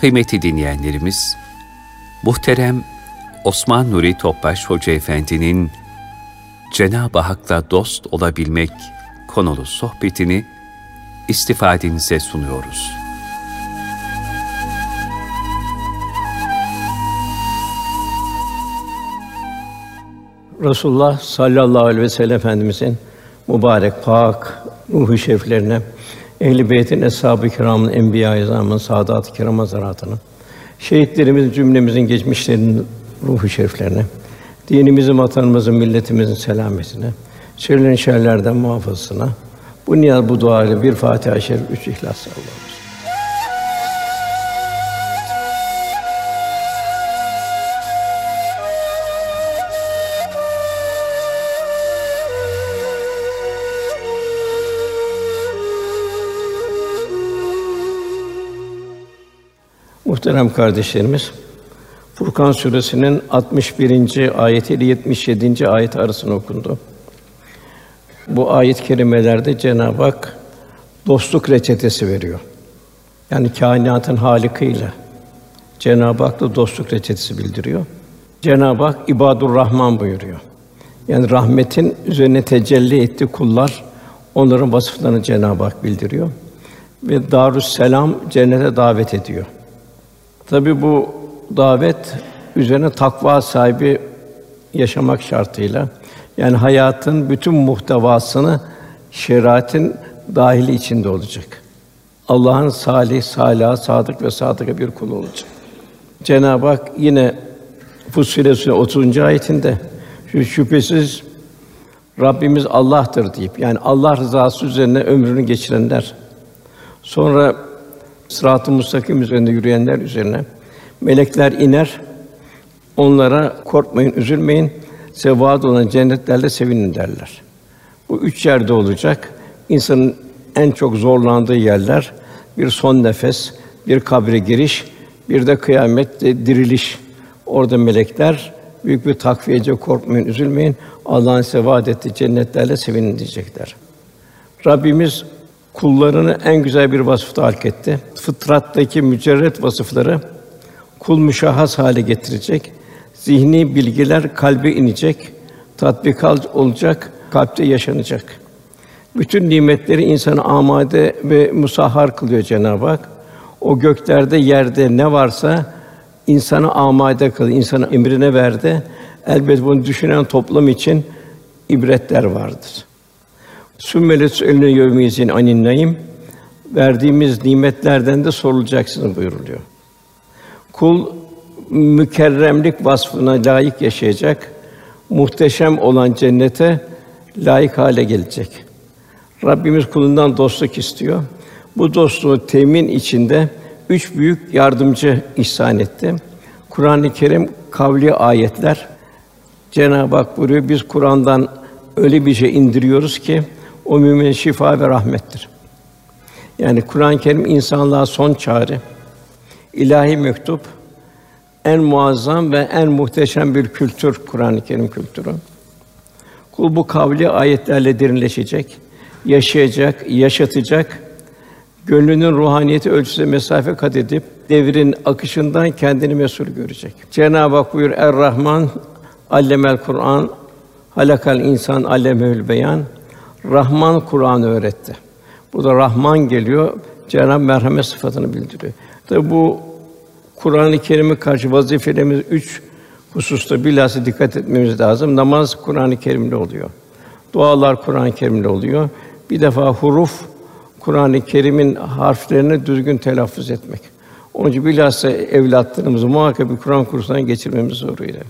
Kıymetli dinleyenlerimiz, muhterem Osman Nuri Topbaş Hoca Efendi'nin Cenab-ı Hak'la dost olabilmek konulu sohbetini istifadenize sunuyoruz. Resulullah sallallahu aleyhi ve sellem Efendimizin mübarek, pak, ruhu şeriflerine, ehl-i beytin, eshab-ı kiramın, enbiya-i azamın, saadat-ı kiram hazaratına, şehitlerimizin cümlemizin geçmişlerinin ruhu şeriflerine, dinimizin, vatanımızın, milletimizin selametine, şerlerin şerlerden muhafazasına, bu niyaz bu dua ile bir Fatiha-i Şerif, üç İhlas Allah'ım. Muhterem kardeşlerimiz, Furkan suresinin 61. ayeti ile 77. ayet arasında okundu. Bu ayet-i kerimelerde Cenab-ı Hak dostluk reçetesi veriyor. Yani kainatın halikıyla Cenab-ı Hak'la dostluk reçetesi bildiriyor. Cenab-ı Hak ibadur Rahman buyuruyor. Yani rahmetin üzerine tecelli etti kullar onların vasıflarını Cenab-ı Hak bildiriyor ve Darüs Selam cennete davet ediyor. Tabi bu davet üzerine takva sahibi yaşamak şartıyla yani hayatın bütün muhtevasını şeriatın dahili içinde olacak. Allah'ın salih, salih, sadık ve sadık bir kulu olacak. Cenab-ı Hak yine Fussilet 30. ayetinde şüphesiz Rabbimiz Allah'tır deyip yani Allah rızası üzerine ömrünü geçirenler sonra sırat-ı müstakim üzerinde yürüyenler üzerine melekler iner. Onlara korkmayın, üzülmeyin. Size vaad olan cennetlerle sevinin derler. Bu üç yerde olacak. İnsanın en çok zorlandığı yerler bir son nefes, bir kabre giriş, bir de kıyamette diriliş. Orada melekler büyük bir takviyece korkmayın, üzülmeyin. Allah'ın size vaad ettiği cennetlerle sevinin diyecekler. Rabbimiz kullarını en güzel bir vasıfta halk etti. Fıtrattaki mücerret vasıfları kul müşahhas hale getirecek. Zihni bilgiler kalbe inecek, tatbikat olacak, kalpte yaşanacak. Bütün nimetleri insanı amade ve musahhar kılıyor Cenab-ı Hak. O göklerde, yerde ne varsa insanı amade kılıyor, insanı emrine verdi. Elbette bunu düşünen toplum için ibretler vardır. Sümmelet eline yevmizin anin naim verdiğimiz nimetlerden de sorulacaksınız buyuruluyor. Kul mükerremlik vasfına layık yaşayacak, muhteşem olan cennete layık hale gelecek. Rabbimiz kulundan dostluk istiyor. Bu dostluğu temin içinde üç büyük yardımcı ihsan etti. Kur'an-ı Kerim kavli ayetler. Cenab-ı Hak buyuruyor biz Kur'an'dan öyle bir şey indiriyoruz ki o mümin şifa ve rahmettir. Yani Kur'an-ı Kerim insanlığa son çağrı, ilahi mektup, en muazzam ve en muhteşem bir kültür Kur'an-ı Kerim kültürü. Kul bu kavli ayetlerle derinleşecek, yaşayacak, yaşatacak, gönlünün ruhaniyeti ölçüsünde mesafe kat edip devrin akışından kendini mesul görecek. Cenab-ı Hak buyur Er-Rahman allemel Kur'an halakal insan allemül beyan Rahman Kur'an öğretti. Bu da Rahman geliyor, Cenab-ı merhamet sıfatını bildiriyor. Tabi bu Kur'an-ı Kerim'e karşı vazifelerimiz üç hususta bilhassa dikkat etmemiz lazım. Namaz Kur'an-ı Kerim'le oluyor. Dualar Kur'an-ı Kerim'le oluyor. Bir defa huruf Kur'an-ı Kerim'in harflerini düzgün telaffuz etmek. Onun için bilhassa evlatlarımızı muhakkak bir Kur'an kursuna geçirmemiz zoruyla.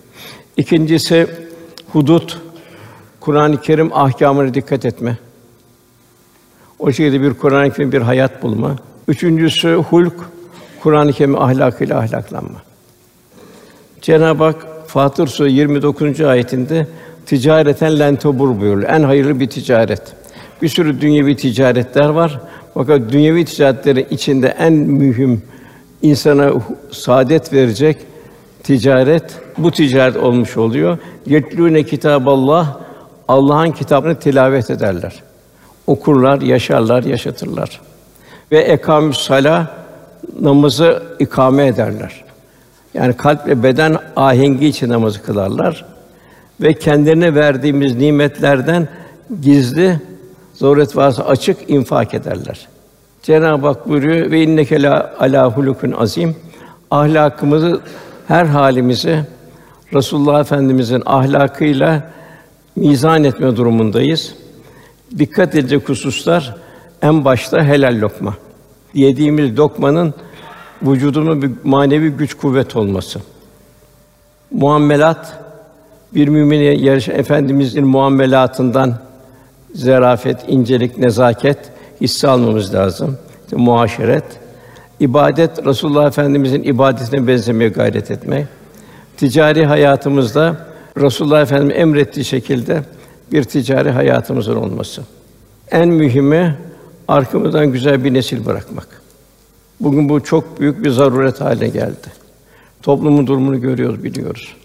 İkincisi hudut Kur'an-ı Kerim ahkâmına dikkat etme. O şekilde bir Kur'an-ı Kerim bir hayat bulma. Üçüncüsü hulk, Kur'an-ı Kerim ahlakıyla ahlaklanma. Cenab-ı Hak Fatır Suresi 29. ayetinde ticareten len tebur buyuruyor. En hayırlı bir ticaret. Bir sürü dünyevi ticaretler var. Fakat dünyevi ticaretlerin içinde en mühim insana saadet verecek ticaret bu ticaret olmuş oluyor. Yetlûne kitaballah Allah'ın kitabını tilavet ederler. Okurlar, yaşarlar, yaşatırlar. Ve ekamü sala namazı ikame ederler. Yani kalp ve beden ahengi için namazı kılarlar ve kendilerine verdiğimiz nimetlerden gizli, zaruret varsa açık infak ederler. Cenab-ı Hak buyuruyor ve inneke la ala hulukun azim. Ahlakımızı her halimizi Resulullah Efendimizin ahlakıyla mizan etme durumundayız. Dikkat edilecek hususlar en başta helal lokma. Yediğimiz lokmanın vücudunun bir manevi güç kuvvet olması. Muamelat bir mümine yarış efendimizin muamelatından zarafet, incelik, nezaket hisse almamız lazım. İşte muaşeret, ibadet Resulullah Efendimizin ibadetine benzemeye gayret etmek. Ticari hayatımızda Resulullah Efendimiz emrettiği şekilde bir ticari hayatımızın olması. En mühimi arkamızdan güzel bir nesil bırakmak. Bugün bu çok büyük bir zaruret haline geldi. Toplumun durumunu görüyoruz, biliyoruz.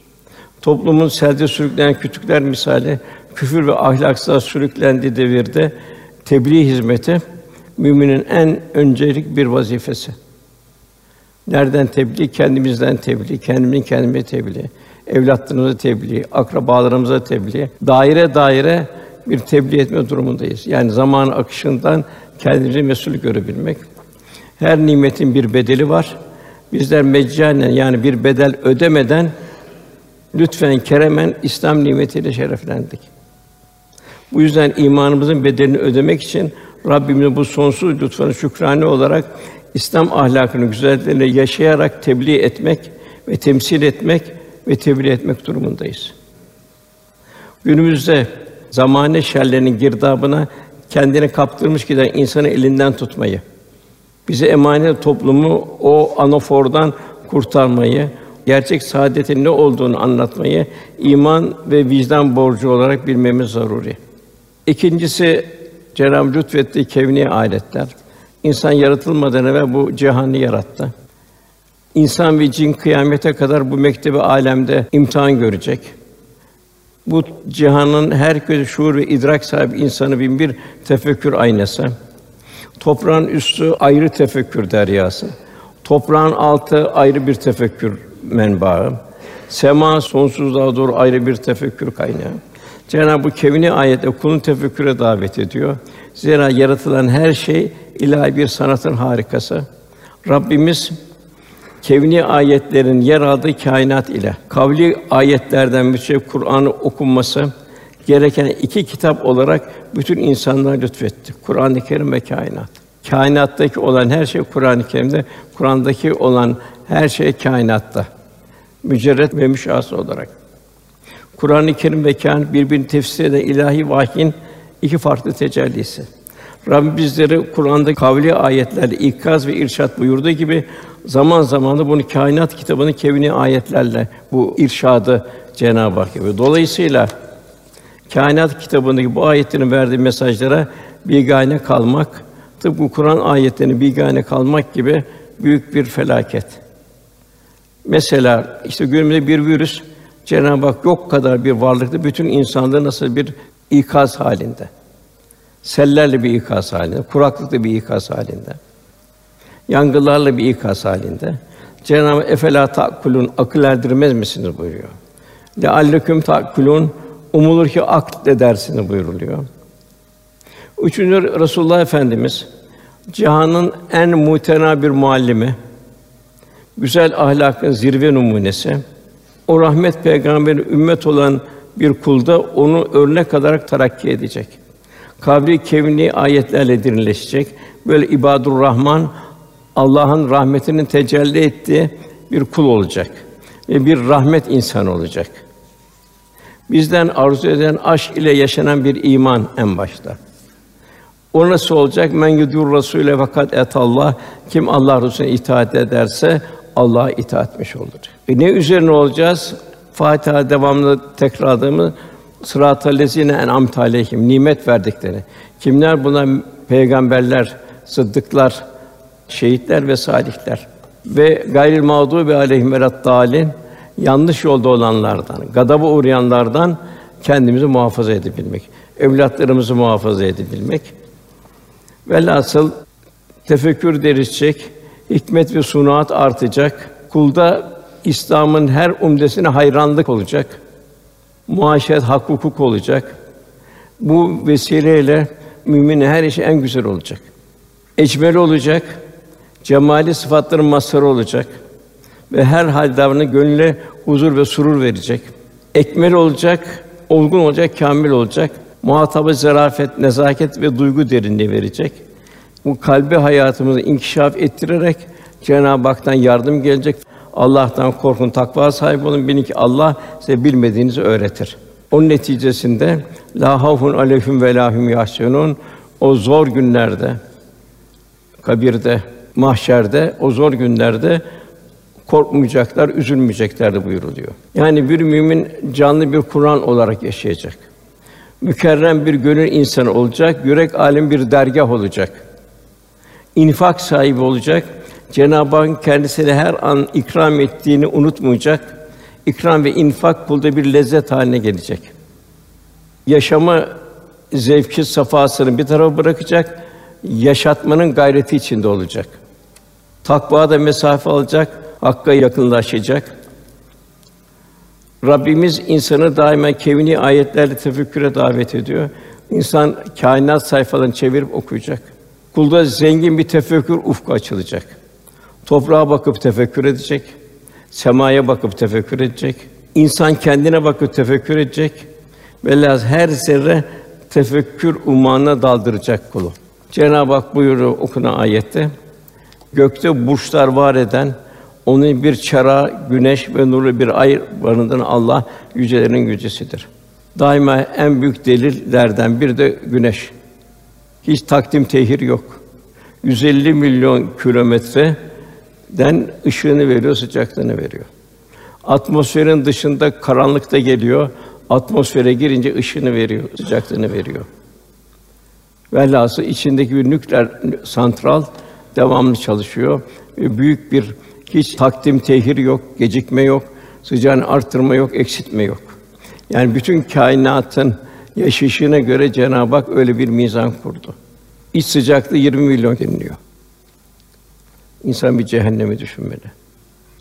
Toplumun selde sürükleyen kütükler misali küfür ve ahlaksızlığa sürüklendiği devirde tebliğ hizmeti müminin en öncelik bir vazifesi. Nereden tebliğ? Kendimizden tebliğ, kendimin kendime tebliğ, evlatlarımıza tebliğ, akrabalarımıza tebliğ, daire daire bir tebliğ etme durumundayız. Yani zaman akışından kendimizi mesul görebilmek. Her nimetin bir bedeli var. Bizler meccanen yani bir bedel ödemeden lütfen keremen İslam nimetiyle şereflendik. Bu yüzden imanımızın bedelini ödemek için Rabbimizin bu sonsuz lütfuna şükrane olarak İslam ahlakını güzelliğiyle yaşayarak tebliğ etmek ve temsil etmek ve tebliğ etmek durumundayız. Günümüzde zamane şerlerinin girdabına kendini kaptırmış giden insanı elinden tutmayı, bize emanet toplumu o anafordan kurtarmayı, gerçek saadetin ne olduğunu anlatmayı iman ve vicdan borcu olarak bilmemiz zaruri. İkincisi Cenab-ı lütfettiği kevni aletler. İnsan yaratılmadan evvel bu cihanı yarattı. İnsan ve cin kıyamete kadar bu mektebi alemde imtihan görecek. Bu cihanın her kötü şuur ve idrak sahibi insanı bin bir tefekkür aynası. Toprağın üstü ayrı tefekkür deryası. Toprağın altı ayrı bir tefekkür menbaı. Sema sonsuzluğa doğru ayrı bir tefekkür kaynağı. Cenab-ı Kevni ayette kulun tefekküre davet ediyor. Zira yaratılan her şey ilahi bir sanatın harikası. Rabbimiz kevni ayetlerin yer aldığı kainat ile kavli ayetlerden şey Kur'an'ı okunması gereken iki kitap olarak bütün insanlara lütfetti. Kur'an-ı Kerim ve kainat. Kainattaki olan her şey Kur'an-ı Kerim'de, Kur'an'daki olan her şey kainatta. Mücerret ve müşahhas olarak. Kur'an-ı Kerim ve kainat birbirini tefsir eden ilahi vahyin iki farklı tecellisi. Rabbim bizleri Kur'an'da kavli ayetlerle ikaz ve irşat buyurduğu gibi zaman zaman da bunu kainat kitabının kevni ayetlerle bu irşadı Cenab-ı Hak yapıyor. Dolayısıyla kainat kitabındaki bu ayetlerin verdiği mesajlara bigane kalmak, tıpkı Kur'an ayetlerine bigane kalmak gibi büyük bir felaket. Mesela işte günümüzde bir virüs Cenab-ı Hak yok kadar bir varlıkta bütün insanlığı nasıl bir ikaz halinde. Sellerle bir ikaz halinde, kuraklıkla bir ikaz halinde. Yangınlarla bir ikaz halinde. Cenab-ı efela takulun akıl erdirmez misiniz buyuruyor. Lealleküm takulun umulur ki akl edersiniz buyuruluyor. Üçüncü Resulullah Efendimiz cihanın en mutena bir muallimi, güzel ahlakın zirve numunesi, o rahmet peygamberin ümmet olan bir kulda onu örnek alarak terakki edecek. Kabri kevni ayetlerle derinleşecek. Böyle ibadur Rahman Allah'ın rahmetinin tecelli ettiği bir kul olacak ve bir rahmet insanı olacak. Bizden arzu eden aşk ile yaşanan bir iman en başta. O nasıl olacak? Men yudur Rasûle fakat et Allah kim Allah Resulüne itaat ederse Allah'a itaat etmiş olur. E ne üzerine olacağız? Fatiha devamlı tekrarladığımız sırat-ı lezine en'amte aleyhim nimet verdikleri. Kimler buna peygamberler, sıddıklar, şehitler ve salihler ve gayril mağdubi aleyhim dalin yanlış yolda olanlardan, gadaba uğrayanlardan kendimizi muhafaza edebilmek, evlatlarımızı muhafaza edebilmek. Velhasıl tefekkür derişecek, hikmet ve sunuat artacak. Kulda İslam'ın her umdesine hayranlık olacak. Muaşeret, hak, hukuk olacak. Bu vesileyle müminin her işi en güzel olacak. Ecmel olacak. Cemali sıfatların mazharı olacak ve her hal davranı gönüle huzur ve surur verecek. Ekmel olacak, olgun olacak, kamil olacak. Muhatabı zarafet, nezaket ve duygu derinliği verecek. Bu kalbi hayatımızı inkişaf ettirerek Cenab-ı Hak'tan yardım gelecek. Allah'tan korkun, takva sahibi olun. Bilin ki Allah size bilmediğinizi öğretir. Onun neticesinde la havfun aleyhim ve lahum yahsunun o zor günlerde kabirde, mahşerde, o zor günlerde korkmayacaklar, üzülmeyecekler de buyuruluyor. Yani bir mümin canlı bir Kur'an olarak yaşayacak. Mükerrem bir gönül insanı olacak, yürek alim bir dergah olacak. İnfak sahibi olacak. Cenab-ı Hak kendisine her an ikram ettiğini unutmayacak. İkram ve infak kulda bir lezzet haline gelecek. Yaşama zevki safasını bir tarafa bırakacak, yaşatmanın gayreti içinde olacak. Takva da mesafe alacak, hakka yakınlaşacak. Rabbimiz insanı daima kevni ayetlerle tefekküre davet ediyor. İnsan kainat sayfalarını çevirip okuyacak. Kulda zengin bir tefekkür ufku açılacak. Toprağa bakıp tefekkür edecek. Semaya bakıp tefekkür edecek. İnsan kendine bakıp tefekkür edecek. Velhâsıl her zerre tefekkür umağına daldıracak kulu. Cenab-ı Hak buyuruyor okunan ayette. Gökte burçlar var eden, onun bir çara, güneş ve nurlu bir ay barındıran Allah yücelerin yücesidir. Daima en büyük delillerden bir de güneş. Hiç takdim tehir yok. 150 milyon kilometreden ışığını veriyor, sıcaklığını veriyor. Atmosferin dışında karanlıkta geliyor, atmosfere girince ışığını veriyor, sıcaklığını veriyor. Velhasıl içindeki bir nükleer santral devamlı çalışıyor. Ve büyük bir hiç takdim tehir yok, gecikme yok, sıcağını arttırma yok, eksiltme yok. Yani bütün kainatın yaşayışına göre Cenab-ı Hak öyle bir mizan kurdu. İç sıcaklığı 20 milyon deniliyor. İnsan bir cehennemi düşünmeli.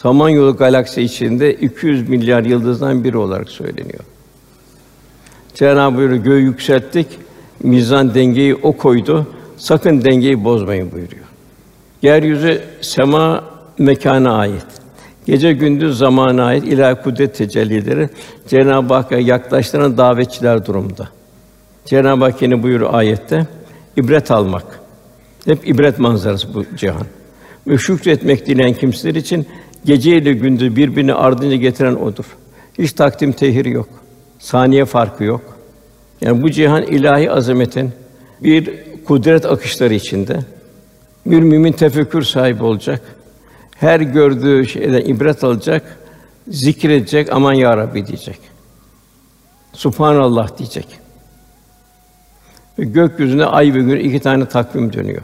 Samanyolu galaksi içinde 200 milyar yıldızdan biri olarak söyleniyor. Cenab-ı Hak göğü yükselttik, mizan dengeyi o koydu. Sakın dengeyi bozmayın buyuruyor. Yeryüzü sema mekana ait. Gece gündüz zamana ait ilahi kudret tecellileri Cenab-ı Hakk'a yaklaştıran davetçiler durumda. Cenab-ı Hak yine buyuruyor ayette ibret almak. Hep ibret manzarası bu cihan. Ve şükretmek dileyen kimseler için gece ile gündüz birbirini ardınca getiren odur. Hiç takdim tehir yok. Saniye farkı yok. Yani bu cihan ilahi azametin bir kudret akışları içinde. Bir mümin tefekkür sahibi olacak. Her gördüğü şeyden ibret alacak, zikredecek, aman ya Rabbi diyecek. Subhanallah diyecek. Ve gökyüzünde ay ve gün iki tane takvim dönüyor.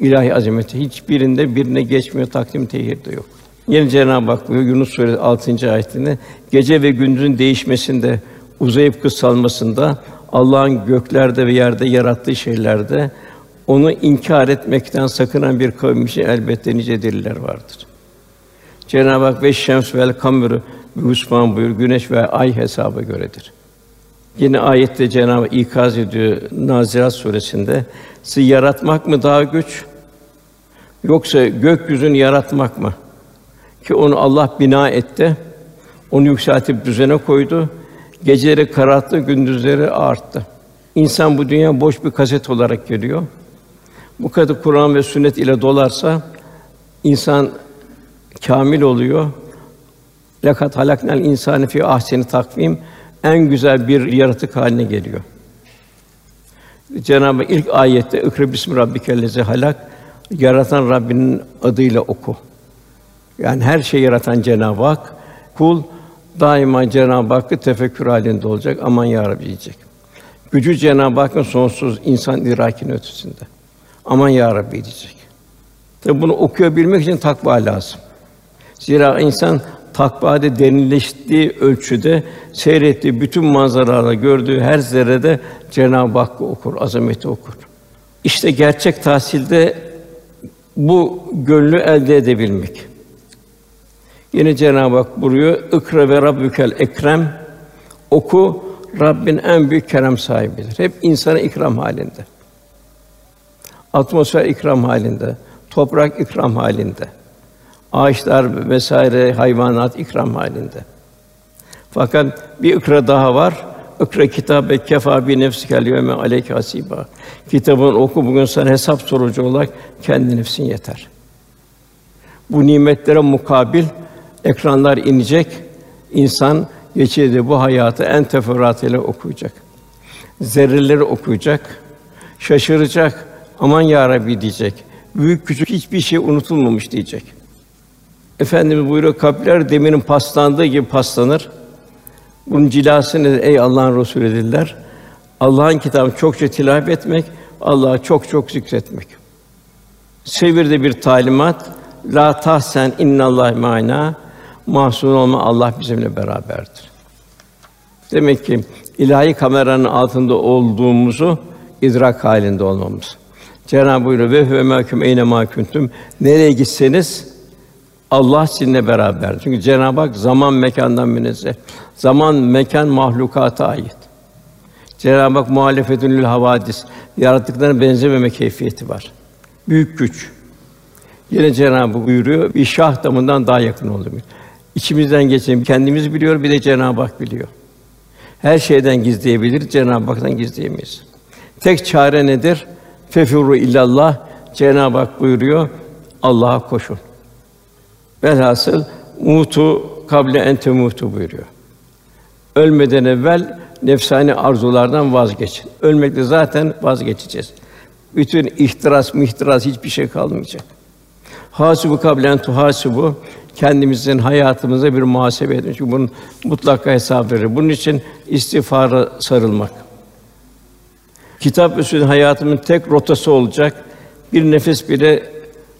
İlahi azameti hiçbirinde birine geçmiyor, takdim tehir de yok. Yine Cenab-ı Hak buyuruyor Yunus Suresi 6. ayetinde gece ve gündüzün değişmesinde, uzayıp kısalmasında, Allah'ın göklerde ve yerde yarattığı şeylerde onu inkar etmekten sakınan bir kavim için elbette nice deliller vardır. Cenab-ı Hak ve şems vel kameru Hüsman buyur güneş ve ay hesaba göredir. Yine ayette Cenab-ı ikaz ediyor Nazirat suresinde sizi yaratmak mı daha güç yoksa gökyüzünü yaratmak mı? Ki onu Allah bina etti. Onu yükseltip düzene koydu. Geceleri kararttı, gündüzleri arttı. İnsan bu dünya boş bir kaset olarak geliyor. Bu kadar Kur'an ve sünnet ile dolarsa insan kamil oluyor. Lakat halaknel insani fi ahseni takvim en güzel bir yaratık haline geliyor. Cenab-ı ilk ayette "İkra bismi rabbikellezi halak" yaratan Rabbinin adıyla oku. Yani her şeyi yaratan Cenab-ı Hak, kul daima Cenab-ı Hakk'ı tefekkür halinde olacak. Aman ya Rabbi diyecek. Gücü Cenab-ı Hakk'ın sonsuz insan idrakinin ötesinde. Aman ya Rabbi diyecek. Tabi bunu okuyabilmek için takva lazım. Zira insan takvada derinleştiği ölçüde seyrettiği bütün manzaralarda gördüğü her zerrede Cenab-ı Hakk'ı okur, azameti okur. İşte gerçek tahsilde bu gönlü elde edebilmek. Yine Cenab-ı Hak buyuruyor: "İkra ve Rabbükel Ekrem." Oku, Rabbin en büyük kerem sahibidir. Hep insana ikram halinde. Atmosfer ikram halinde, toprak ikram halinde. Ağaçlar vesaire hayvanat ikram halinde. Fakat bir ikra daha var. İkra kitabe kefa bi nefsikel yevme aleyke hasiba. Kitabın oku bugün sana hesap sorucu olarak kendi nefsin yeter. Bu nimetlere mukabil ekranlar inecek. İnsan geçirdiği bu hayatı en teferruatıyla okuyacak. Zerreleri okuyacak. Şaşıracak. Aman ya Rabbi diyecek. Büyük küçük hiçbir şey unutulmamış diyecek. Efendimiz buyuruyor kalpler demirin paslandığı gibi paslanır. Bunun cilasını ey Allah'ın Resulü dediler. Allah'ın kitabını çokça tilavet etmek, Allah'ı çok çok zikretmek. Sevirde bir talimat. La tahsen innallah ma'ana. Mahzun olma Allah bizimle beraberdir. Demek ki ilahi kameranın altında olduğumuzu idrak halinde olmamız. Cenab-ı buyuruyor ve huve mahkum eyne mahkuntum. Nereye gitseniz Allah sizinle beraber. Çünkü Cenab-ı Hak zaman mekandan münezzeh. Zaman mekan mahlukata ait. Cenab-ı Hak muhalefetünül havadis. Yarattıklarına benzememe keyfiyeti var. Büyük güç. Yine Cenab-ı Hak buyuruyor, bir şah damından daha yakın oldum. İçimizden geçen kendimiz biliyor, bir de Cenab-ı Hak biliyor. Her şeyden gizleyebilir, Cenab-ı Hak'tan gizleyemeyiz. Tek çare nedir? Fefuru illallah. Cenab-ı Hak buyuruyor, Allah'a koşun. Velhasıl mutu kable ente mutu buyuruyor. Ölmeden evvel nefsani arzulardan vazgeçin. Ölmekte zaten vazgeçeceğiz. Bütün ihtiras, mihtiras hiçbir şey kalmayacak. Hasibu kablen tuhasibu kendimizin hayatımıza bir muhasebe edin. Çünkü bunun mutlaka hesap verir. Bunun için istiğfara sarılmak. Kitap ve sünnet hayatımın tek rotası olacak. Bir nefes bile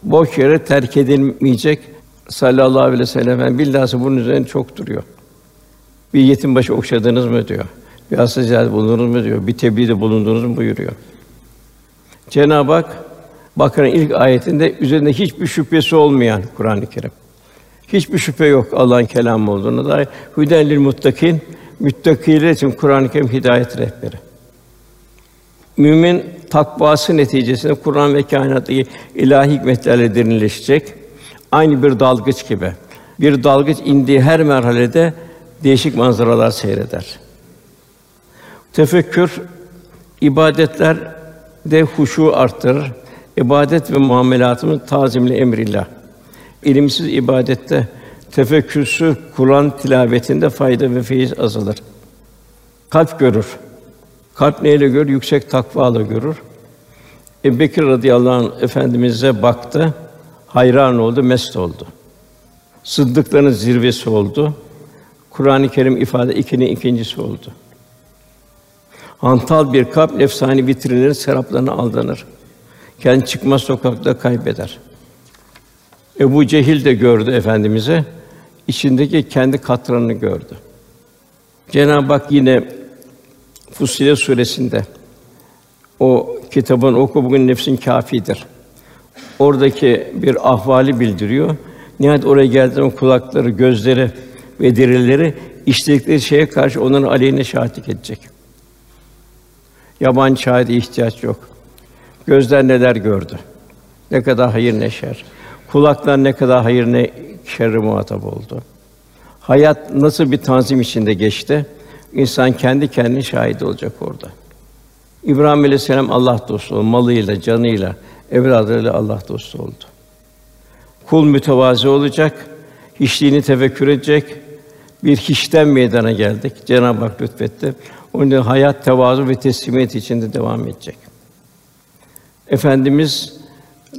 boş yere terk edilmeyecek. Sallallahu aleyhi ve sellem billahı bunun üzerine çok duruyor. Bir yetim başı okşadınız mı diyor. Bir hasta ziyaret bulundunuz mu diyor. Bir tebliğde bulundunuz mu buyuruyor. Cenab-ı Hak Bakara'nın ilk ayetinde üzerinde hiçbir şüphesi olmayan Kur'an-ı Kerim. Hiçbir şüphe yok Allah'ın kelamı olduğuna dair. Hüden lil muttakin müttakiler için Kur'an-ı Kerim hidayet rehberi. Mümin takvası neticesinde Kur'an ve kainattaki ilahi hikmetlerle derinleşecek. Aynı bir dalgıç gibi. Bir dalgıç indiği her merhalede değişik manzaralar seyreder. Tefekkür ibadetler de huşu arttırır. İbadet ve muamelatımız tazimli emrillah. İlimsiz ibadette, tefekkürsüz Kur'an tilavetinde fayda ve feyiz azalır. Kalp görür. Kalp neyle görür? Yüksek takvayla görür. Ebu Bekir radıyallahu anh efendimize baktı, hayran oldu, mest oldu. Sıddıkların zirvesi oldu. Kur'an-ı Kerim ifade ikinin ikincisi oldu. Hantal bir kalp nefsani vitrinlerin seraplarına aldanır. Kendi çıkmaz sokakta kaybeder. Ebu Cehil de gördü efendimize içindeki kendi katranını gördü. Cenab-ı Hak yine Fussilet suresinde o kitabın oku bugün nefsin kafidir. Oradaki bir ahvali bildiriyor. Nihayet oraya geldiğinde kulakları, gözleri ve derileri işledikleri şeye karşı onların aleyhine şahitlik edecek. Yabancı şahide ihtiyaç yok. Gözler neler gördü? Ne kadar hayır ne şer. Kulaklar ne kadar hayır ne şerri muhatap oldu. Hayat nasıl bir tanzim içinde geçti? İnsan kendi kendine şahit olacak orada. İbrahim Aleyhisselam Allah dostu. Malıyla, canıyla, evladıyla Allah dostu oldu. Kul mütevazi olacak, hiçliğini tefekkür edecek. Bir hiçten meydana geldik. Cenab-ı Hak lütfetti. Onun için hayat tevazu ve teslimiyet içinde devam edecek. Efendimiz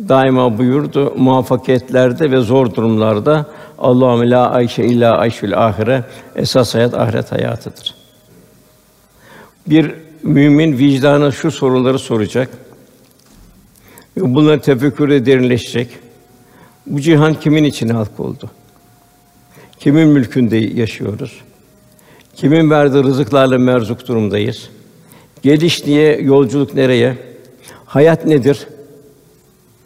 daima buyurdu muvaffakiyetlerde ve zor durumlarda Allahümme la ayşe illa ayşül ahire esas hayat ahiret hayatıdır. Bir mümin vicdanı şu soruları soracak. Bunları tefekkürde derinleşecek. Bu cihan kimin için halk oldu? Kimin mülkünde yaşıyoruz? Kimin verdiği rızıklarla merzuk durumdayız? Geliş niye, yolculuk nereye? Hayat nedir?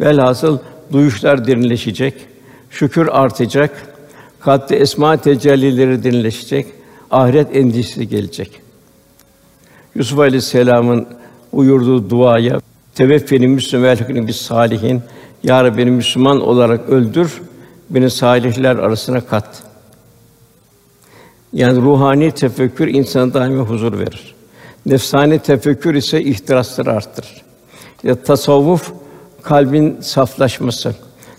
Velhasıl duyuşlar derinleşecek, şükür artacak, kalpte esma tecellileri derinleşecek, ahiret endişesi gelecek. Yusuf Aleyhisselam'ın buyurduğu duaya teveffeni Müslüman bir salihin ya Rabbi beni Müslüman olarak öldür, beni salihler arasına kat. Yani ruhani tefekkür insana daima huzur verir. Nefsani tefekkür ise ihtirasları arttırır. Ya tasavvuf kalbin saflaşması,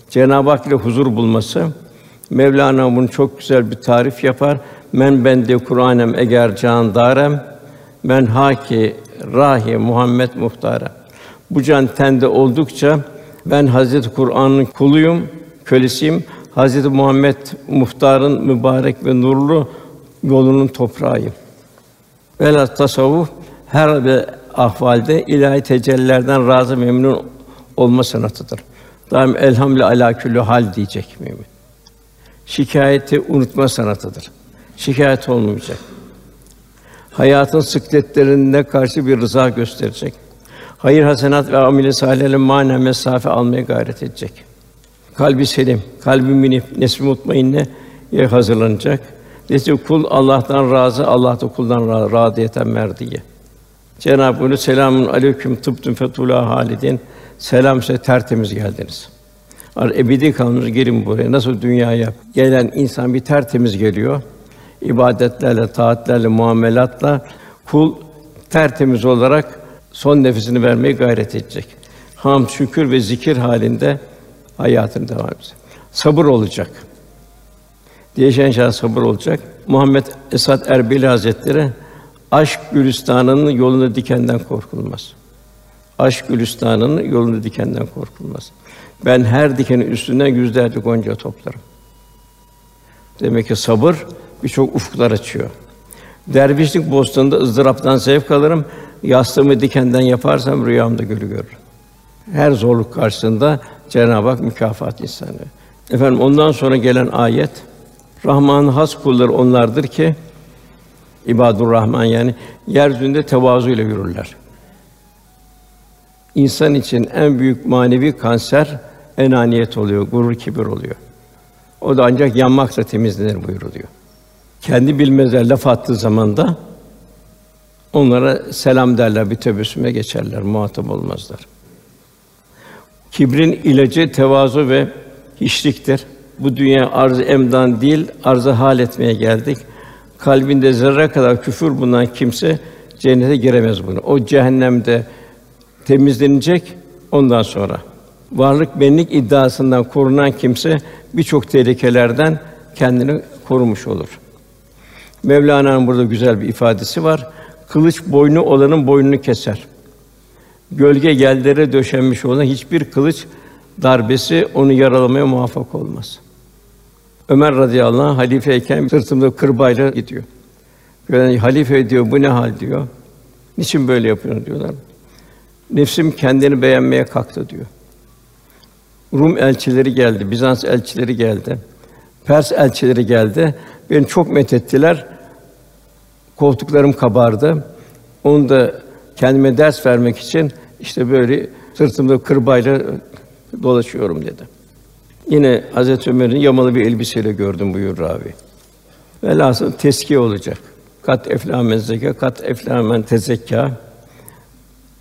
Cenab-ı Hak ile huzur bulması. Mevlana bunu çok güzel bir tarif yapar. Men bende Kur'anem eğer can darem men haki rahi Muhammed muhtara. Bu can tende oldukça ben Hazreti Kur'an'ın kuluyum, kölesiyim. Hazreti Muhammed muhtarın mübarek ve nurlu yolunun toprağıyım. Vela tasavvuf her bir ahvalde ilahi tecellilerden razı memnun olma sanatıdır. Daim elhamdülillah ala küllü hal diyecek mümin. Şikayeti unutma sanatıdır. Şikayet olmayacak. Hayatın sıkletlerine karşı bir rıza gösterecek. Hayır hasenat ve amile salihlerle manen mesafe almaya gayret edecek. Kalbi selim, kalbi minif, nesbi mutmainne hazırlanacak. Nesi kul Allah'tan razı, Allah da kuldan razı, radiyeten merdiye. Cenab-ı Hak selamun aleyküm tıbtun fetula halidin. Selam size tertemiz geldiniz. Ar ebedi kalmış gelin buraya. Nasıl dünyaya gelen insan bir tertemiz geliyor. ibadetlerle, taatlerle, muamelatla kul tertemiz olarak son nefesini vermeye gayret edecek. Ham, şükür ve zikir halinde hayatını devam edecek. Sabır olacak. Diye şah sabır olacak. Muhammed Esad Erbil Hazretleri aşk gülistanının yolunu dikenden korkulmaz. Aşk gülistanının yolunu dikenden korkulmaz. Ben her dikenin üstünden yüzlerce gonca toplarım. Demek ki sabır birçok ufuklar açıyor. Dervişlik bostanında ızdıraptan zevk alırım. Yastığımı dikenden yaparsam rüyamda gülü görürüm. Her zorluk karşısında Cenab-ı Hak mükafat insanı. Efendim ondan sonra gelen ayet Rahman'ın has kulları onlardır ki İbadur Rahman yani yeryüzünde tevazu ile yürürler. İnsan için en büyük manevi kanser enaniyet oluyor, gurur kibir oluyor. O da ancak yanmakla temizlenir buyuruluyor. Kendi bilmezler laf attığı zaman da onlara selam derler, bir tebessüme geçerler, muhatap olmazlar. Kibrin ilacı tevazu ve hiçliktir. Bu dünya arz emdan değil, arzı hal etmeye geldik. Kalbinde zerre kadar küfür bulunan kimse cennete giremez bunu. O cehennemde temizlenecek ondan sonra. Varlık benlik iddiasından korunan kimse birçok tehlikelerden kendini korumuş olur. Mevlana'nın burada güzel bir ifadesi var. Kılıç boynu olanın boynunu keser. Gölge yerlere döşenmiş olan hiçbir kılıç darbesi onu yaralamaya muvaffak olmaz. Ömer radıyallahu anh halifeyken sırtımda kırbayla gidiyor. Yani halife diyor bu ne hal diyor. Niçin böyle yapıyorsun diyorlar. Nefsim kendini beğenmeye kalktı diyor. Rum elçileri geldi, Bizans elçileri geldi. Pers elçileri geldi. Beni çok methettiler. Koltuklarım kabardı. Onu da kendime ders vermek için işte böyle sırtımda kırbayla dolaşıyorum dedi. Yine Hazreti Ömer'in yamalı bir elbiseyle gördüm buyur ravi. Velhasıl teskiye olacak. Kat eflamen zeka, kat eflamen tezekka.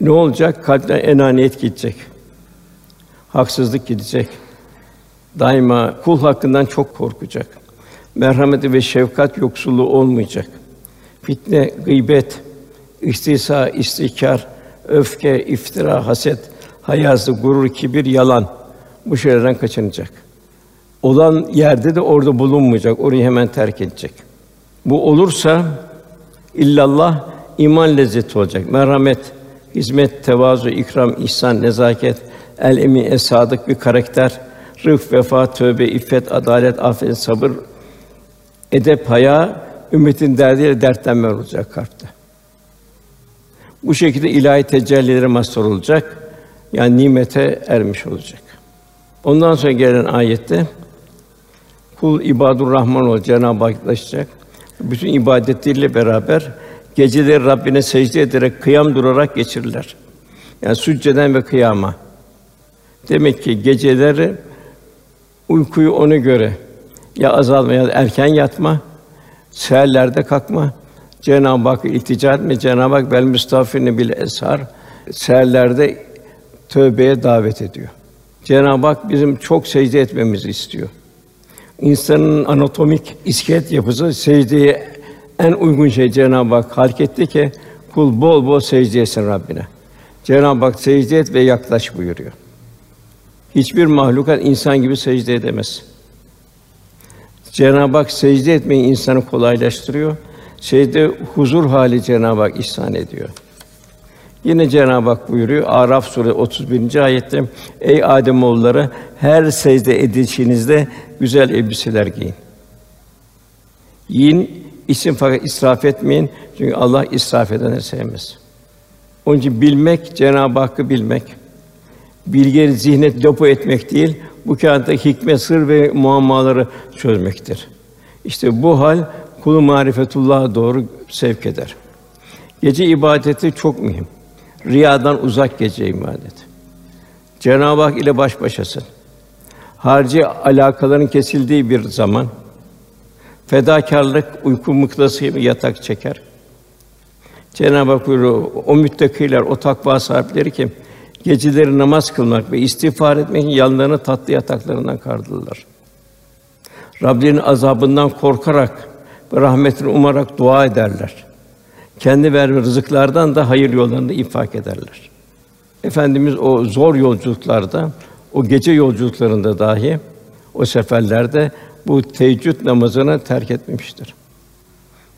Ne olacak? Kalpten enaniyet gidecek. Haksızlık gidecek. Daima kul hakkından çok korkacak. Merhameti ve şefkat yoksulluğu olmayacak. Fitne, gıybet, istisa, istikar, öfke, iftira, haset, hayası, gurur, kibir, yalan bu şeylerden kaçınacak. Olan yerde de orada bulunmayacak, orayı hemen terk edecek. Bu olursa illallah iman lezzeti olacak. Merhamet, hizmet, tevazu, ikram, ihsan, nezaket, el emin, es bir karakter, rıf, vefa, tövbe, iffet, adalet, affet, sabır, edep, haya, ümmetin derdiyle dertlenme olacak kalpte. Bu şekilde ilahi tecellilere mazhar olacak. Yani nimete ermiş olacak. Ondan sonra gelen ayette kul ibadur Rahman ol Cenab-ı Hak'laşacak. Bütün ibadetleriyle beraber geceleri Rabbine secde ederek kıyam durarak geçirirler. Yani sücceden ve kıyama. Demek ki geceleri uykuyu ona göre ya azalma ya erken yatma, seherlerde kalkma, Cenab-ı Hakk'a iltica etme, Cenab-ı Hak bel müstafirine bil eshar seherlerde tövbeye davet ediyor. Cenab-ı Hak bizim çok secde etmemizi istiyor. İnsanın anatomik iskelet yapısı secdeye en uygun şey Cenab-ı Hak halk etti ki kul bol bol secde etsin Rabbine. Cenab-ı Hak secde et ve yaklaş buyuruyor. Hiçbir mahlukat insan gibi secde edemez. Cenab-ı Hak secde etmeyi insanı kolaylaştırıyor. Secde huzur hali Cenab-ı Hak ihsan ediyor. Yine Cenab-ı Hak buyuruyor Araf suresi 31. ayette Ey Adem oğulları her secde edişinizde güzel elbiseler giyin. Yiyin, için fakat israf etmeyin. Çünkü Allah israf edeni sevmez. Onun için bilmek, Cenab-ı Hakk'ı bilmek, bilgileri zihnet depo etmek değil, bu kainatta hikmet, sır ve muammaları çözmektir. İşte bu hal kulu marifetullah'a doğru sevk eder. Gece ibadeti çok mühim. Riyadan uzak gece ibadet. Cenab-ı Hak ile baş başasın. Harcı alakaların kesildiği bir zaman fedakarlık uyku mıklası yatak çeker. Cenab-ı Hak buyuruyor, o müttakiler, o takva sahipleri ki geceleri namaz kılmak ve istiğfar etmek yanlarını tatlı yataklarından kardırırlar. Rabbinin azabından korkarak ve rahmetini umarak dua ederler. Kendi verme rızıklardan da hayır yollarında infak ederler. Efendimiz o zor yolculuklarda, o gece yolculuklarında dahi o seferlerde bu teheccüd namazını terk etmemiştir.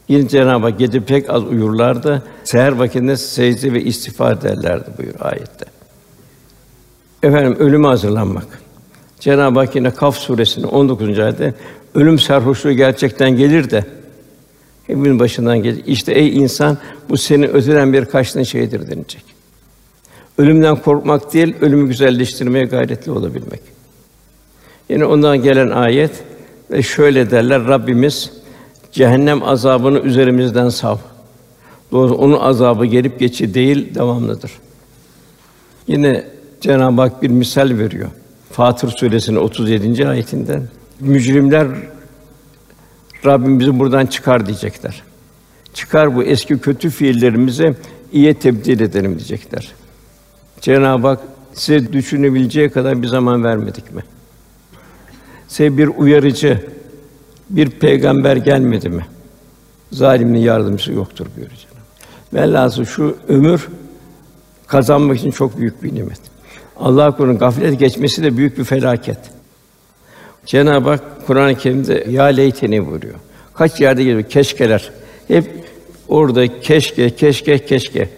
Yine Cenab-ı Hak gece pek az uyurlardı. Seher vakitinde secde ve istiğfar ederlerdi buyur ayette. Efendim ölüme hazırlanmak. Cenab-ı Hak yine Kaf suresinin 19. ayette ölüm sarhoşluğu gerçekten gelir de hepimizin başından gelir. İşte ey insan bu senin öteden bir kaçtığın şeydir denilecek. Ölümden korkmak değil, ölümü güzelleştirmeye gayretli olabilmek. Yine ondan gelen ayet ve şöyle derler Rabbimiz cehennem azabını üzerimizden sav. Doğrusu onun azabı gelip geçi değil, devamlıdır. Yine Cenab-ı Hak bir misal veriyor. Fatır suresinin 37. ayetinden. Mücrimler Rabbim bizi buradan çıkar diyecekler. Çıkar bu eski kötü fiillerimizi iyiye tebdil edelim diyecekler. Cenab-ı Hak size düşünebileceği kadar bir zaman vermedik mi? Size bir uyarıcı, bir peygamber gelmedi mi? Zalimin yardımcısı yoktur buyuruyor Cenab-ı Velhâsıl şu ömür kazanmak için çok büyük bir nimet. Allah korusun gaflet geçmesi de büyük bir felaket. Cenab-ı Hak Kur'an-ı Kerim'de ya leyteni buyuruyor. Kaç yerde geliyor keşkeler. Hep orada keşke, keşke, keşke.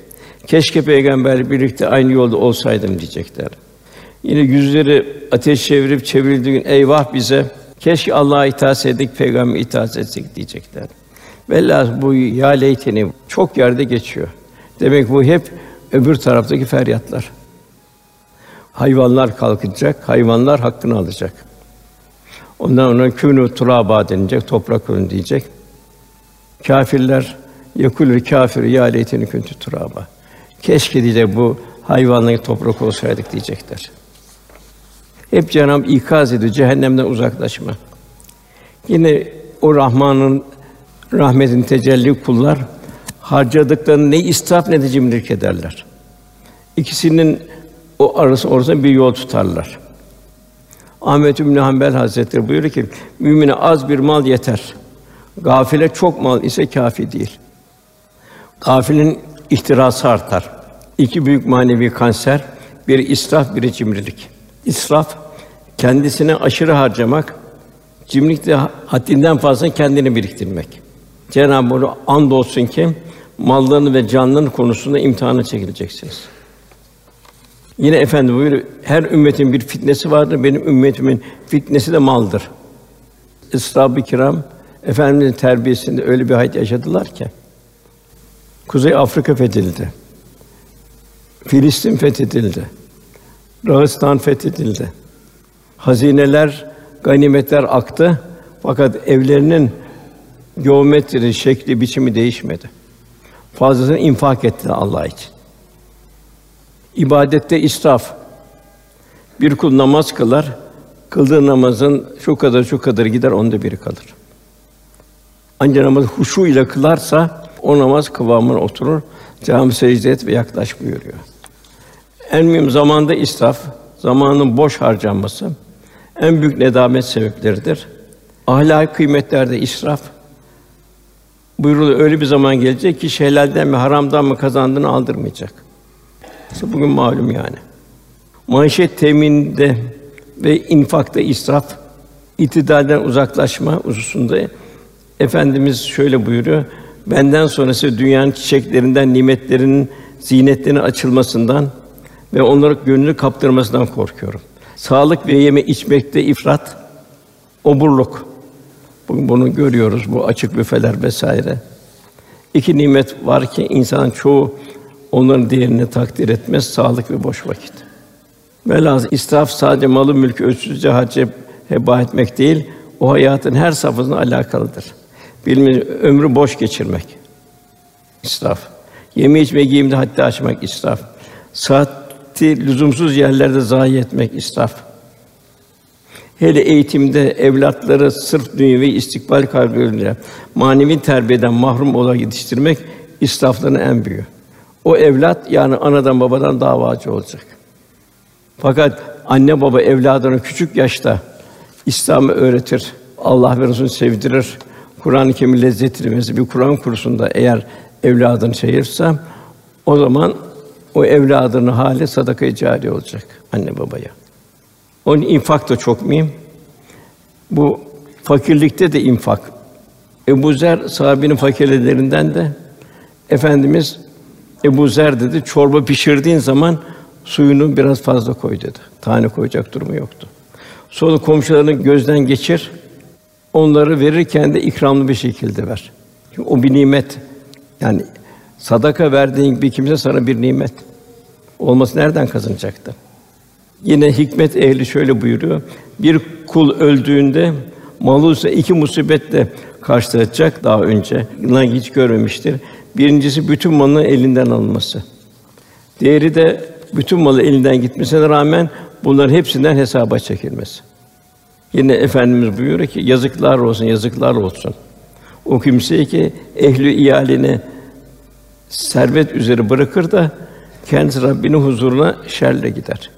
Keşke peygamberle birlikte aynı yolda olsaydım diyecekler. Yine yüzleri ateş çevirip çevrildiği gün eyvah bize keşke Allah'a itaat ettik, peygamber itaat etsek diyecekler. Velhâsıl bu ya leyteni çok yerde geçiyor. Demek bu hep öbür taraftaki feryatlar. Hayvanlar kalkacak, hayvanlar hakkını alacak. Ondan sonra künü turaba denilecek, toprak olun diyecek. Kâfirler yekulü kâfir ya leyteni küntü turaba. Keşke diyecek bu hayvanların toprak olsaydık diyecekler. Hep Cenab-ı ikaz ediyor cehennemden uzaklaşma. Yine o Rahman'ın rahmetin tecelli kullar harcadıklarını ne israf ne de cimrilik ederler. İkisinin o arası orasında bir yol tutarlar. Ahmet İbn Hanbel Hazretleri buyuruyor ki mümine az bir mal yeter. Gafile çok mal ise kafi değil. Gafilin ihtirası artar. İki büyük manevi kanser, bir israf, biri cimrilik. İsraf kendisine aşırı harcamak, cimrilik de haddinden fazla kendini biriktirmek. Cenab-ı Hak andolsun ki mallarını ve canlarını konusunda imtihana çekileceksiniz. Yine efendi buyuruyor, her ümmetin bir fitnesi vardır. Benim ümmetimin fitnesi de maldır. Eshab-ı kiram efendimizin terbiyesinde öyle bir hayat yaşadılar ki Kuzey Afrika fethedildi. Filistin fethedildi. Dağıstan fethedildi. Hazineler, ganimetler aktı. Fakat evlerinin geometri, şekli, biçimi değişmedi. Fazlasını infak etti Allah için. İbadette israf. Bir kul namaz kılar, kıldığı namazın şu kadar şu kadar gider, onda biri kalır. Ancak namaz huşu ile kılarsa o namaz kıvamına oturur. Cami secde et ve yaklaş buyuruyor. En mühim zamanda israf, zamanın boş harcanması en büyük nedamet sebepleridir. Ahlaki kıymetlerde israf buyuruluyor öyle bir zaman gelecek ki helalden mi haramdan mı kazandığını aldırmayacak. İşte bugün malum yani. Manşet teminde ve infakta israf, itidalden uzaklaşma hususunda Efendimiz şöyle buyuruyor. Benden sonrası dünyanın çiçeklerinden, nimetlerinin zinetlerinin açılmasından ve onları gönlünü kaptırmasından korkuyorum. Sağlık ve yeme içmekte ifrat, oburluk. Bugün bunu görüyoruz, bu açık büfeler vesaire. İki nimet var ki insan çoğu onların değerini takdir etmez, sağlık ve boş vakit. Velhâsıl israf sadece malı mülkü ölçüsüzce harcayıp heba etmek değil, o hayatın her safhasına alakalıdır. Bilmiyorum, ömrü boş geçirmek. İsraf. Yeme içme giyimde hatta açmak israf. Saati lüzumsuz yerlerde zayi etmek israf. Hele eğitimde evlatları sırf dünyevi istikbal kaygılarıyla manevi terbiyeden mahrum olarak yetiştirmek israfların en büyüğü. O evlat yani anadan babadan davacı olacak. Fakat anne baba evladına küçük yaşta İslam'ı öğretir, Allah ve Resulü sevdirir, Kur'an-ı Kerim lezzetini bir Kur'an kursunda eğer evladını çayırsa o zaman o evladının hali sadaka-i cari olacak anne babaya. Onun infak da çok mühim. Bu fakirlikte de infak. Ebu Zer sahabenin fakirlerinden de Efendimiz Ebu Zer dedi çorba pişirdiğin zaman suyunu biraz fazla koy dedi. Tane koyacak durumu yoktu. Sonra komşularını gözden geçir. Onları verirken de ikramlı bir şekilde ver. Çünkü o bir nimet. Yani sadaka verdiğin bir kimse sana bir nimet. Olması nereden kazanacaktı? Yine hikmet ehli şöyle buyuruyor. Bir kul öldüğünde malı ise iki musibetle karşılaşacak daha önce. Bunlar hiç görmemiştir. Birincisi bütün malının elinden alınması. Diğeri de bütün malı elinden gitmesine rağmen bunların hepsinden hesaba çekilmesi. Yine efendimiz buyuruyor ki yazıklar olsun, yazıklar olsun. O kimseye ki ehli iyalini servet üzere bırakır da kendisi Rabbinin huzuruna şerle gider.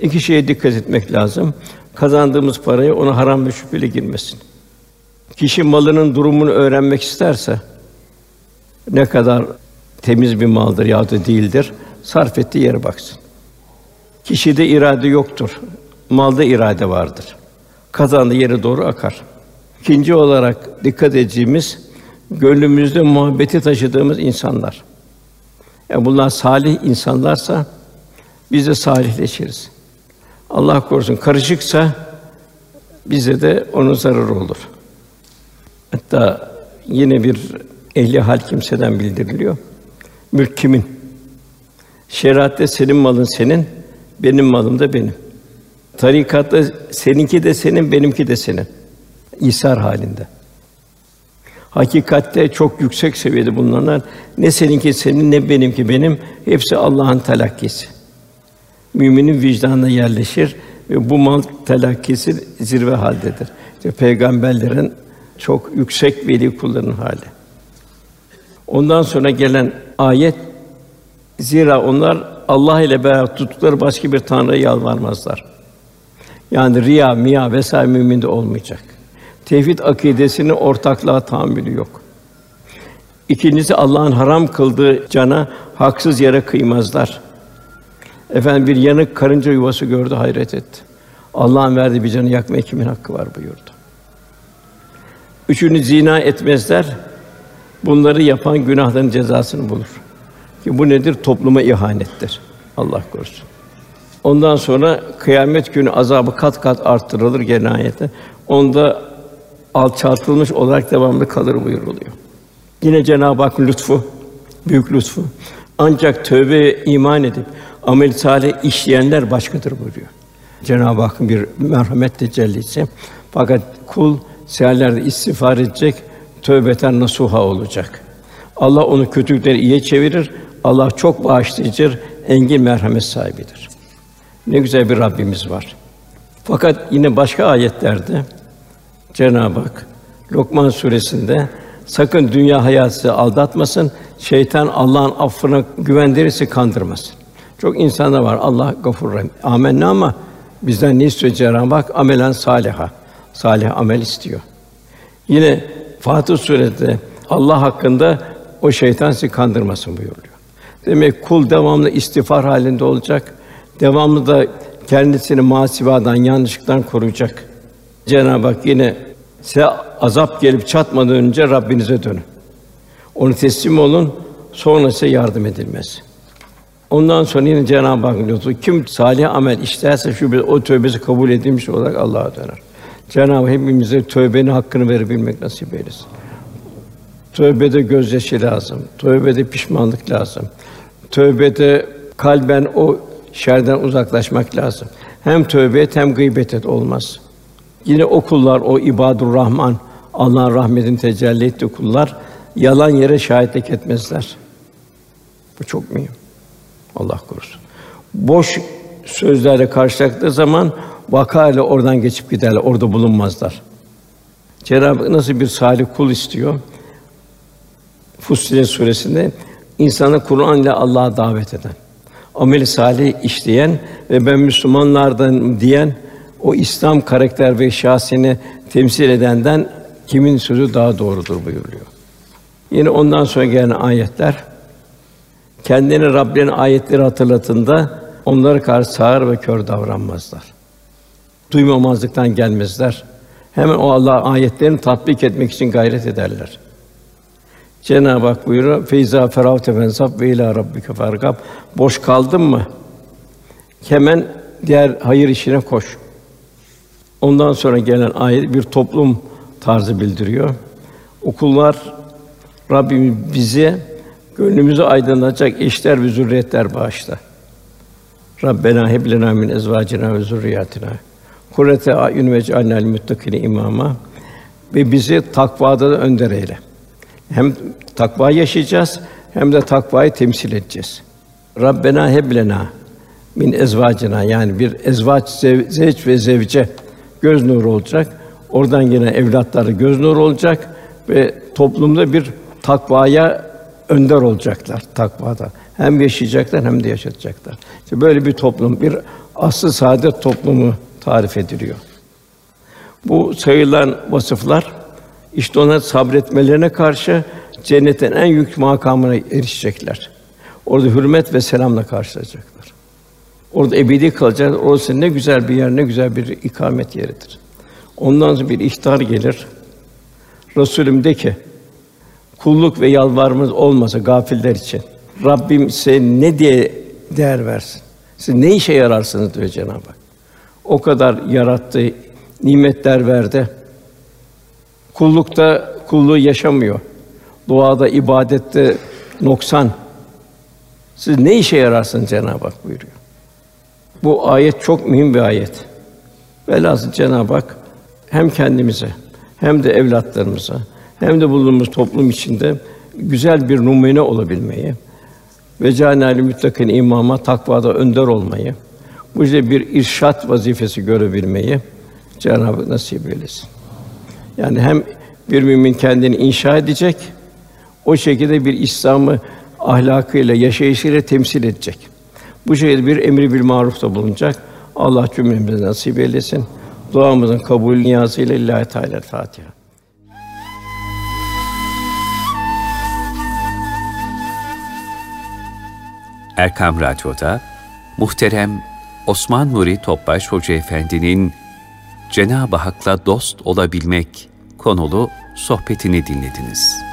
İki şeye dikkat etmek lazım. Kazandığımız parayı ona haram ve şüpheli girmesin. Kişi malının durumunu öğrenmek isterse ne kadar temiz bir maldır ya da değildir sarf ettiği yere baksın. Kişide irade yoktur. Malda irade vardır. Kazandığı yere doğru akar. İkinci olarak dikkat edeceğimiz gönlümüzde muhabbeti taşıdığımız insanlar. Yani bunlar salih insanlarsa biz de salihleşiriz. Allah korusun karışıksa bize de onun zararı olur. Hatta yine bir ehli hal kimseden bildiriliyor. Mülk kimin? Şeriatte senin malın senin, benim malım da benim. Tarikatta seninki de senin, benimki de senin. İsar halinde. Hakikatte çok yüksek seviyede bulunanlar ne seninki senin ne benimki benim hepsi Allah'ın telakkisi. Müminin vicdanına yerleşir ve bu mal telakkisi zirve haldedir. İşte peygamberlerin çok yüksek veli kullarının hali. Ondan sonra gelen ayet zira onlar Allah ile beraber tuttukları başka bir tanrıya yalvarmazlar. Yani riya, miya vesaire müminde olmayacak. Tevhid akidesinin ortaklığa tahammülü yok. İkincisi Allah'ın haram kıldığı cana haksız yere kıymazlar. Efendim bir yanık karınca yuvası gördü hayret etti. Allah'ın verdiği bir canı yakmaya kimin hakkı var buyurdu. Üçünü zina etmezler. Bunları yapan günahların cezasını bulur. Ki bu nedir? Topluma ihanettir. Allah korusun. Ondan sonra kıyamet günü azabı kat kat arttırılır gene ayette. Onda alçaltılmış olarak devamlı kalır buyuruluyor. Yine Cenab-ı Hak lütfu, büyük lütfu. Ancak tövbe iman edip amel salih işleyenler başkadır buyuruyor. Cenab-ı Hakk'ın bir merhamet tecellisi. Fakat kul seherlerde istiğfar edecek, tövbeten nasuha olacak. Allah onu kötülükleri iyiye çevirir. Allah çok bağışlayıcıdır, engin merhamet sahibidir. Ne güzel bir Rabbimiz var. Fakat yine başka ayetlerde Cenab-ı Hak Lokman suresinde sakın dünya hayatı aldatmasın, şeytan Allah'ın affına güvendirirse kandırmasın. Çok insanlar var Allah gafur rahim. Amenna ama bizden ne istiyor Cenab-ı Hak? Amelen saliha. Salih amel istiyor. Yine Fatih Suresi'nde Allah hakkında o şeytan sizi kandırmasın buyuruyor. Demek kul devamlı istiğfar halinde olacak. Devamlı da kendisini masivadan, yanlışlıktan koruyacak. Cenab-ı Hak yine size azap gelip çatmadan önce Rabbinize dönün. Onu teslim olun, sonra size yardım edilmez. Ondan sonra yine Cenab-ı Hak diyor, kim salih amel işlerse şu o tövbesi kabul edilmiş olarak Allah'a döner. Cenab-ı hepimize tövbenin hakkını verebilmek nasip eylesin. Tövbede gözyaşı lazım. Tövbede pişmanlık lazım. Tövbede kalben o şerden uzaklaşmak lazım. Hem tövbe et hem gıybet et olmaz. Yine o kullar, o ibadur Rahman, Allah'ın rahmetini tecelli ettiği kullar yalan yere şahitlik etmezler. Bu çok mühim. Allah korusun. Boş sözlerle karşılaştığı zaman vakayla oradan geçip giderler, orada bulunmazlar. Cenab-ı nasıl bir salih kul istiyor? Fussilet suresinde insanı Kur'an ile Allah'a davet eden, amel salih işleyen ve ben Müslümanlardan diyen o İslam karakter ve şahsini temsil edenden kimin sözü daha doğrudur buyuruyor. Yine ondan sonra gelen ayetler kendini Rabbinin ayetleri hatırlatında onlara karşı sağır ve kör davranmazlar. Duymamazlıktan gelmezler. Hemen o Allah ayetlerini tatbik etmek için gayret ederler. Cenab-ı Hak buyuruyor: "Feyza feravte fensab ve ila rabbike fargab." Boş kaldın mı? Hemen diğer hayır işine koş. Ondan sonra gelen ayet bir toplum tarzı bildiriyor. Okullar Rabbim bize gönlümüzü aydınlatacak eşler ve zürriyetler bağışla. Rabbena heb lena min ezvacina ve zurriyatina kurrete ayun ve cealnel muttakine imama ve bizi takvada da önder eyle. Hem takva yaşayacağız hem de takvayı temsil edeceğiz. Rabbena heb lena min ezvacina yani bir ezvaç zev, zevç ve zevce göz nuru olacak. Oradan gelen evlatları göz nuru olacak ve toplumda bir takvaya önder olacaklar takvada. Hem yaşayacaklar hem de yaşatacaklar. İşte böyle bir toplum, bir aslı saadet toplumu tarif ediliyor. Bu sayılan vasıflar işte ona sabretmelerine karşı cennetin en yüksek makamına erişecekler. Orada hürmet ve selamla karşılayacaklar. Orada ebedi kalacaklar. Orası ne güzel bir yer, ne güzel bir ikamet yeridir. Ondan sonra bir ihtar gelir. Resulüm de ki, kulluk ve yalvarmamız olmasa gafiller için Rabbim size ne diye değer versin? Siz ne işe yararsınız diyor Cenab-ı Hak. O kadar yarattı, nimetler verdi. Kullukta kulluğu yaşamıyor. Duada, ibadette noksan. Siz ne işe yararsınız Cenab-ı Hak buyuruyor. Bu ayet çok mühim bir ayet. Velhâsıl Cenab-ı Hak hem kendimize hem de evlatlarımıza hem de bulunduğumuz toplum içinde güzel bir numune olabilmeyi ve canali müttakin imama takvada önder olmayı, bu işte bir irşat vazifesi görebilmeyi Cenab-ı nasip eylesin. Yani hem bir mümin kendini inşa edecek, o şekilde bir İslam'ı ahlakıyla, yaşayışıyla temsil edecek. Bu şekilde bir emri bil marufta bulunacak. Allah cümlemize nasip eylesin. Duamızın kabul niyazıyla Lillahi Teala Fatiha. Erkam Radyo'da muhterem Osman Nuri Topbaş Hoca Efendi'nin Cenab-ı Hak'la dost olabilmek konulu sohbetini dinlediniz.